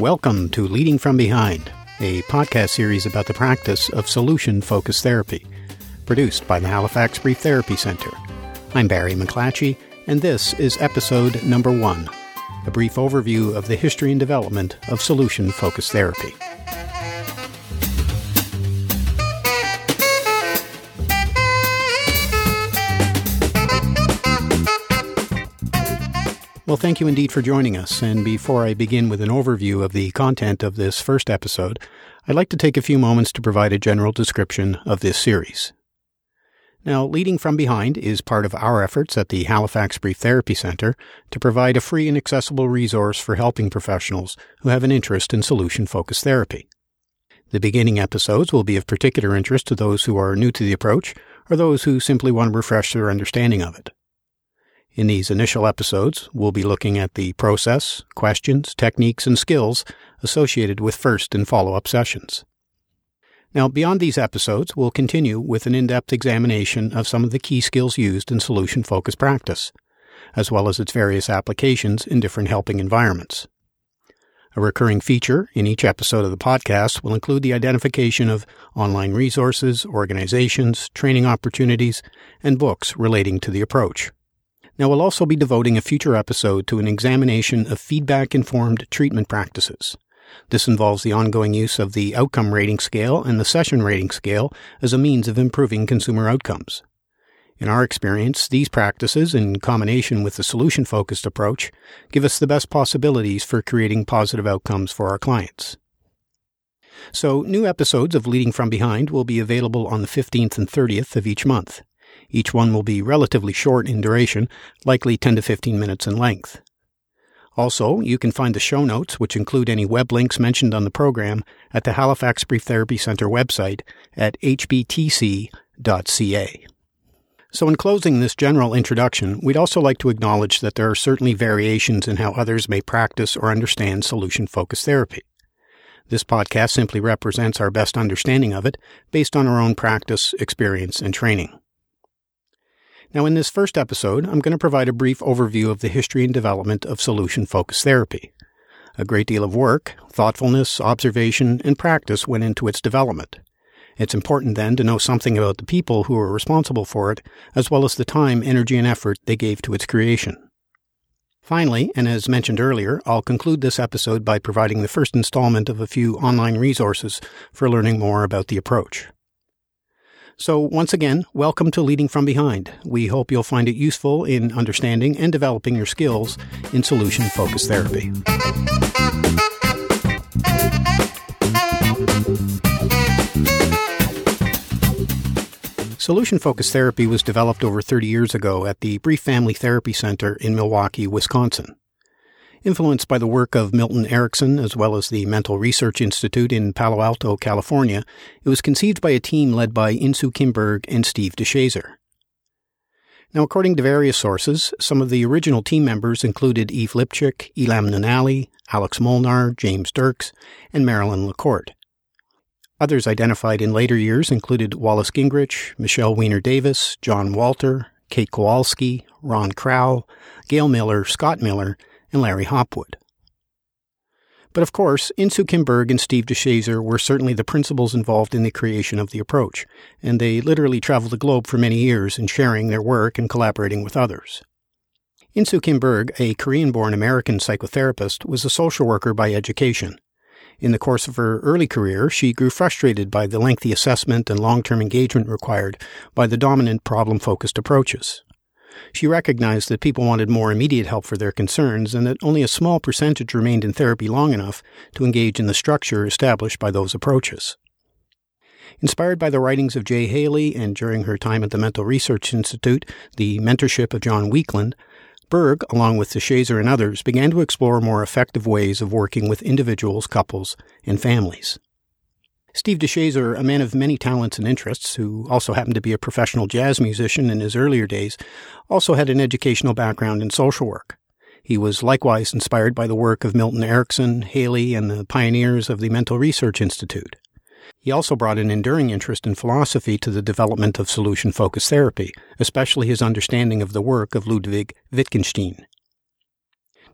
Welcome to Leading from Behind, a podcast series about the practice of solution focused therapy, produced by the Halifax Brief Therapy Center. I'm Barry McClatchy, and this is episode number one a brief overview of the history and development of solution focused therapy. Well, thank you indeed for joining us. And before I begin with an overview of the content of this first episode, I'd like to take a few moments to provide a general description of this series. Now, Leading from Behind is part of our efforts at the Halifax Brief Therapy Center to provide a free and accessible resource for helping professionals who have an interest in solution focused therapy. The beginning episodes will be of particular interest to those who are new to the approach or those who simply want to refresh their understanding of it. In these initial episodes, we'll be looking at the process, questions, techniques, and skills associated with first and follow up sessions. Now, beyond these episodes, we'll continue with an in depth examination of some of the key skills used in solution focused practice, as well as its various applications in different helping environments. A recurring feature in each episode of the podcast will include the identification of online resources, organizations, training opportunities, and books relating to the approach. Now, we'll also be devoting a future episode to an examination of feedback informed treatment practices. This involves the ongoing use of the outcome rating scale and the session rating scale as a means of improving consumer outcomes. In our experience, these practices, in combination with the solution focused approach, give us the best possibilities for creating positive outcomes for our clients. So, new episodes of Leading from Behind will be available on the 15th and 30th of each month. Each one will be relatively short in duration, likely 10 to 15 minutes in length. Also, you can find the show notes, which include any web links mentioned on the program, at the Halifax Brief Therapy Center website at hbtc.ca. So, in closing this general introduction, we'd also like to acknowledge that there are certainly variations in how others may practice or understand solution focused therapy. This podcast simply represents our best understanding of it based on our own practice, experience, and training. Now, in this first episode, I'm going to provide a brief overview of the history and development of solution focused therapy. A great deal of work, thoughtfulness, observation, and practice went into its development. It's important then to know something about the people who were responsible for it, as well as the time, energy, and effort they gave to its creation. Finally, and as mentioned earlier, I'll conclude this episode by providing the first installment of a few online resources for learning more about the approach. So, once again, welcome to Leading from Behind. We hope you'll find it useful in understanding and developing your skills in solution focused therapy. Solution focused therapy was developed over 30 years ago at the Brief Family Therapy Center in Milwaukee, Wisconsin. Influenced by the work of Milton Erickson as well as the Mental Research Institute in Palo Alto, California, it was conceived by a team led by Insoo Kim Berg and Steve DeShazer. Now, according to various sources, some of the original team members included Eve Lipchik, Elam Nunnally, Alex Molnar, James Derks, and Marilyn LaCourt. Others identified in later years included Wallace Gingerich, Michelle Weiner Davis, John Walter, Kate Kowalski, Ron Crowell, Gale Miller, Scott Miller, and Larry Hopwood. But of course, Insoo Kim Berg and Steve DeShazer were certainly the principals involved in the creation of the approach, and they literally traveled the globe for many years in sharing their work and collaborating with others. Insoo Kim Berg, a Korean born American psychotherapist, was a social worker by education. In the course of her early career, she grew frustrated by the lengthy assessment and long term engagement required by the dominant problem focused approaches. She recognized that people wanted more immediate help for their concerns and that only a small percentage remained in therapy long enough to engage in the structure established by those approaches. Inspired by the writings of Jay Haley and during her time at the Mental Research Institute, the mentorship of John Weakland, Berg, along with DeShazer and others, began to explore more effective ways of working with individuals, couples, and families. Steve DeShazer, a man of many talents and interests, who also happened to be a professional jazz musician in his earlier days, also had an educational background in social work. He was likewise inspired by the work of Milton Erickson, Haley, and the pioneers of the Mental Research Institute. He also brought an enduring interest in philosophy to the development of solution focused therapy, especially his understanding of the work of Ludwig Wittgenstein.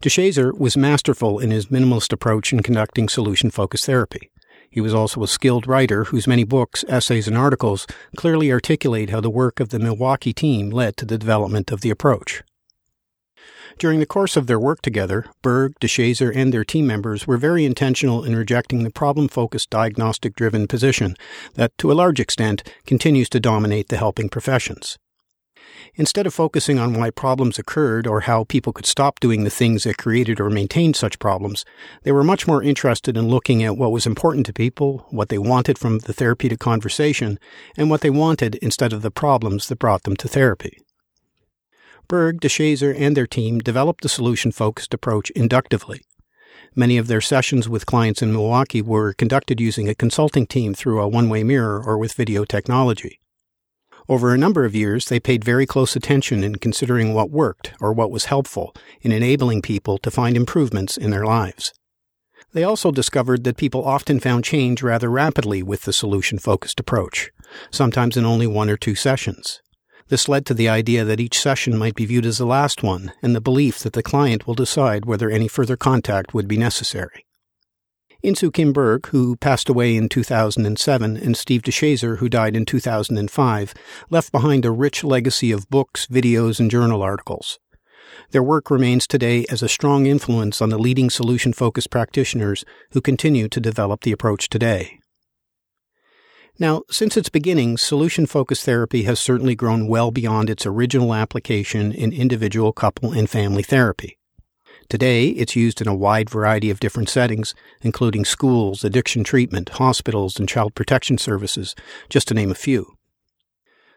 DeShazer was masterful in his minimalist approach in conducting solution focused therapy. He was also a skilled writer whose many books, essays, and articles clearly articulate how the work of the Milwaukee team led to the development of the approach. During the course of their work together, Berg, DeShazer, and their team members were very intentional in rejecting the problem focused diagnostic driven position that, to a large extent, continues to dominate the helping professions. Instead of focusing on why problems occurred or how people could stop doing the things that created or maintained such problems, they were much more interested in looking at what was important to people, what they wanted from the therapeutic conversation, and what they wanted instead of the problems that brought them to therapy. Berg, DeShazer, and their team developed the solution focused approach inductively. Many of their sessions with clients in Milwaukee were conducted using a consulting team through a one way mirror or with video technology. Over a number of years, they paid very close attention in considering what worked or what was helpful in enabling people to find improvements in their lives. They also discovered that people often found change rather rapidly with the solution focused approach, sometimes in only one or two sessions. This led to the idea that each session might be viewed as the last one, and the belief that the client will decide whether any further contact would be necessary. Insoo Kim Berg, who passed away in 2007, and Steve DeShazer, who died in 2005, left behind a rich legacy of books, videos, and journal articles. Their work remains today as a strong influence on the leading solution focused practitioners who continue to develop the approach today. Now, since its beginning, solution focused therapy has certainly grown well beyond its original application in individual, couple, and family therapy. Today, it's used in a wide variety of different settings, including schools, addiction treatment, hospitals, and child protection services, just to name a few.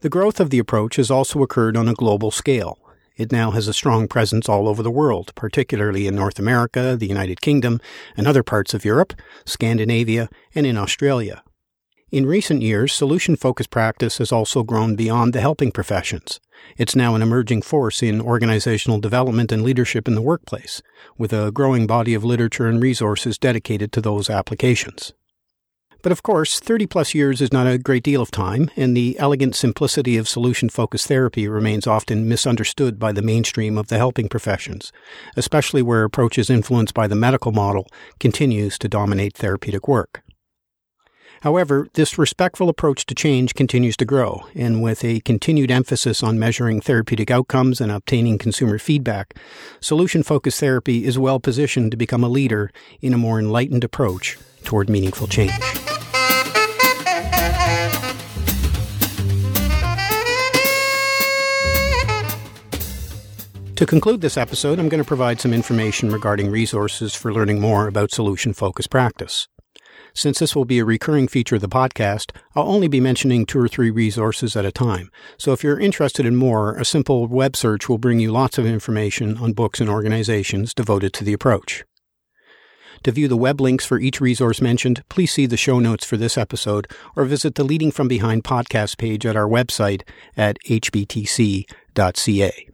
The growth of the approach has also occurred on a global scale. It now has a strong presence all over the world, particularly in North America, the United Kingdom, and other parts of Europe, Scandinavia, and in Australia. In recent years, solution focused practice has also grown beyond the helping professions. It's now an emerging force in organizational development and leadership in the workplace, with a growing body of literature and resources dedicated to those applications. But of course, 30 plus years is not a great deal of time, and the elegant simplicity of solution focused therapy remains often misunderstood by the mainstream of the helping professions, especially where approaches influenced by the medical model continues to dominate therapeutic work. However, this respectful approach to change continues to grow, and with a continued emphasis on measuring therapeutic outcomes and obtaining consumer feedback, solution focused therapy is well positioned to become a leader in a more enlightened approach toward meaningful change. To conclude this episode, I'm going to provide some information regarding resources for learning more about solution focused practice. Since this will be a recurring feature of the podcast, I'll only be mentioning two or three resources at a time. So if you're interested in more, a simple web search will bring you lots of information on books and organizations devoted to the approach. To view the web links for each resource mentioned, please see the show notes for this episode or visit the Leading From Behind podcast page at our website at hbtc.ca.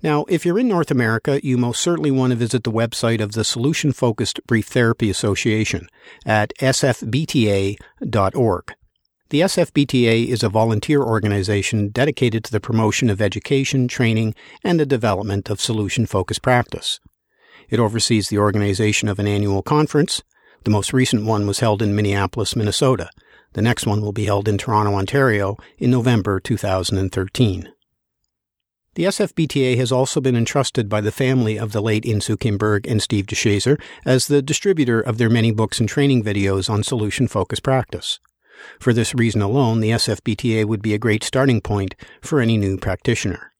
Now, if you're in North America, you most certainly want to visit the website of the Solution Focused Brief Therapy Association at sfbta.org. The SFBTA is a volunteer organization dedicated to the promotion of education, training, and the development of solution focused practice. It oversees the organization of an annual conference. The most recent one was held in Minneapolis, Minnesota. The next one will be held in Toronto, Ontario in November 2013. The SFBTA has also been entrusted by the family of the late Insoo Kim Berg and Steve DeShazer as the distributor of their many books and training videos on solution focused practice. For this reason alone, the SFBTA would be a great starting point for any new practitioner.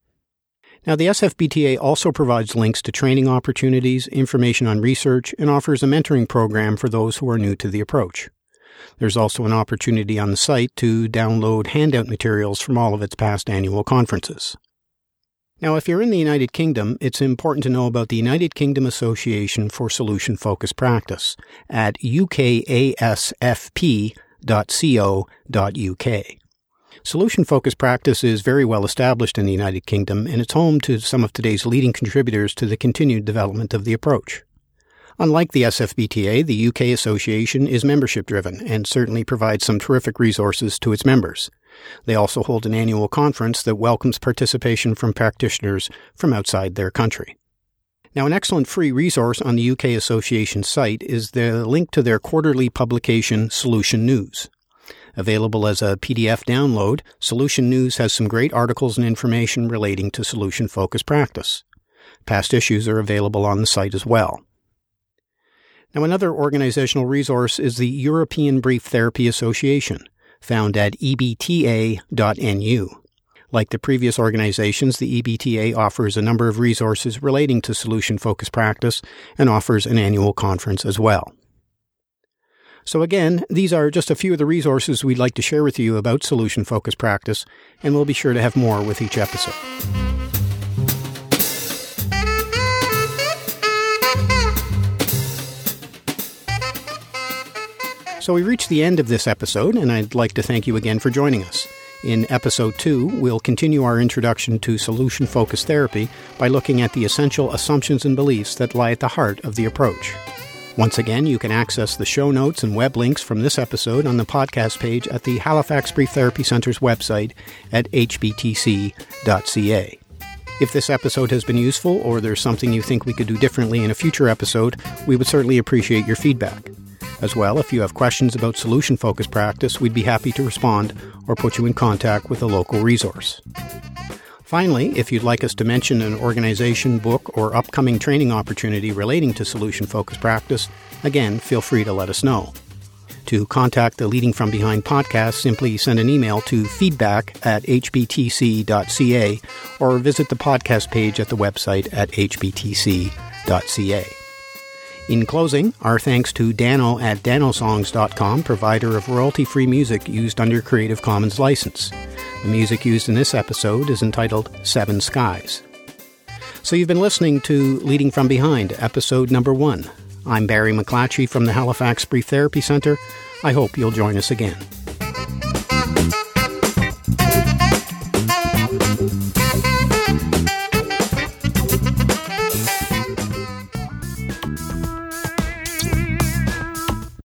Now, the SFBTA also provides links to training opportunities, information on research, and offers a mentoring program for those who are new to the approach. There's also an opportunity on the site to download handout materials from all of its past annual conferences. Now, if you're in the United Kingdom, it's important to know about the United Kingdom Association for Solution Focused Practice at ukasfp.co.uk. Solution focused practice is very well established in the United Kingdom, and it's home to some of today's leading contributors to the continued development of the approach. Unlike the SFBTA, the UK Association is membership driven and certainly provides some terrific resources to its members. They also hold an annual conference that welcomes participation from practitioners from outside their country. Now, an excellent free resource on the UK Association site is the link to their quarterly publication, Solution News. Available as a PDF download, Solution News has some great articles and information relating to solution focused practice. Past issues are available on the site as well. Now, another organizational resource is the European Brief Therapy Association, found at ebta.nu. Like the previous organizations, the EBTA offers a number of resources relating to solution focused practice and offers an annual conference as well. So, again, these are just a few of the resources we'd like to share with you about solution focused practice, and we'll be sure to have more with each episode. So we reached the end of this episode, and I'd like to thank you again for joining us. In episode 2, we'll continue our introduction to solution focused therapy by looking at the essential assumptions and beliefs that lie at the heart of the approach. Once again, you can access the show notes and web links from this episode on the podcast page at the Halifax Brief Therapy Center's website at hbtc.ca. If this episode has been useful or there's something you think we could do differently in a future episode, we would certainly appreciate your feedback. As well, if you have questions about solution focused practice, we'd be happy to respond or put you in contact with a local resource. Finally, if you'd like us to mention an organization, book, or upcoming training opportunity relating to solution focused practice, again, feel free to let us know. To contact the Leading From Behind podcast, simply send an email to feedback at hbtc.ca or visit the podcast page at the website at hbtc.ca. In closing, our thanks to Dano at danosongs.com, provider of royalty free music used under Creative Commons license. The music used in this episode is entitled Seven Skies. So you've been listening to Leading From Behind, episode number one. I'm Barry McClatchy from the Halifax Brief Therapy Center. I hope you'll join us again.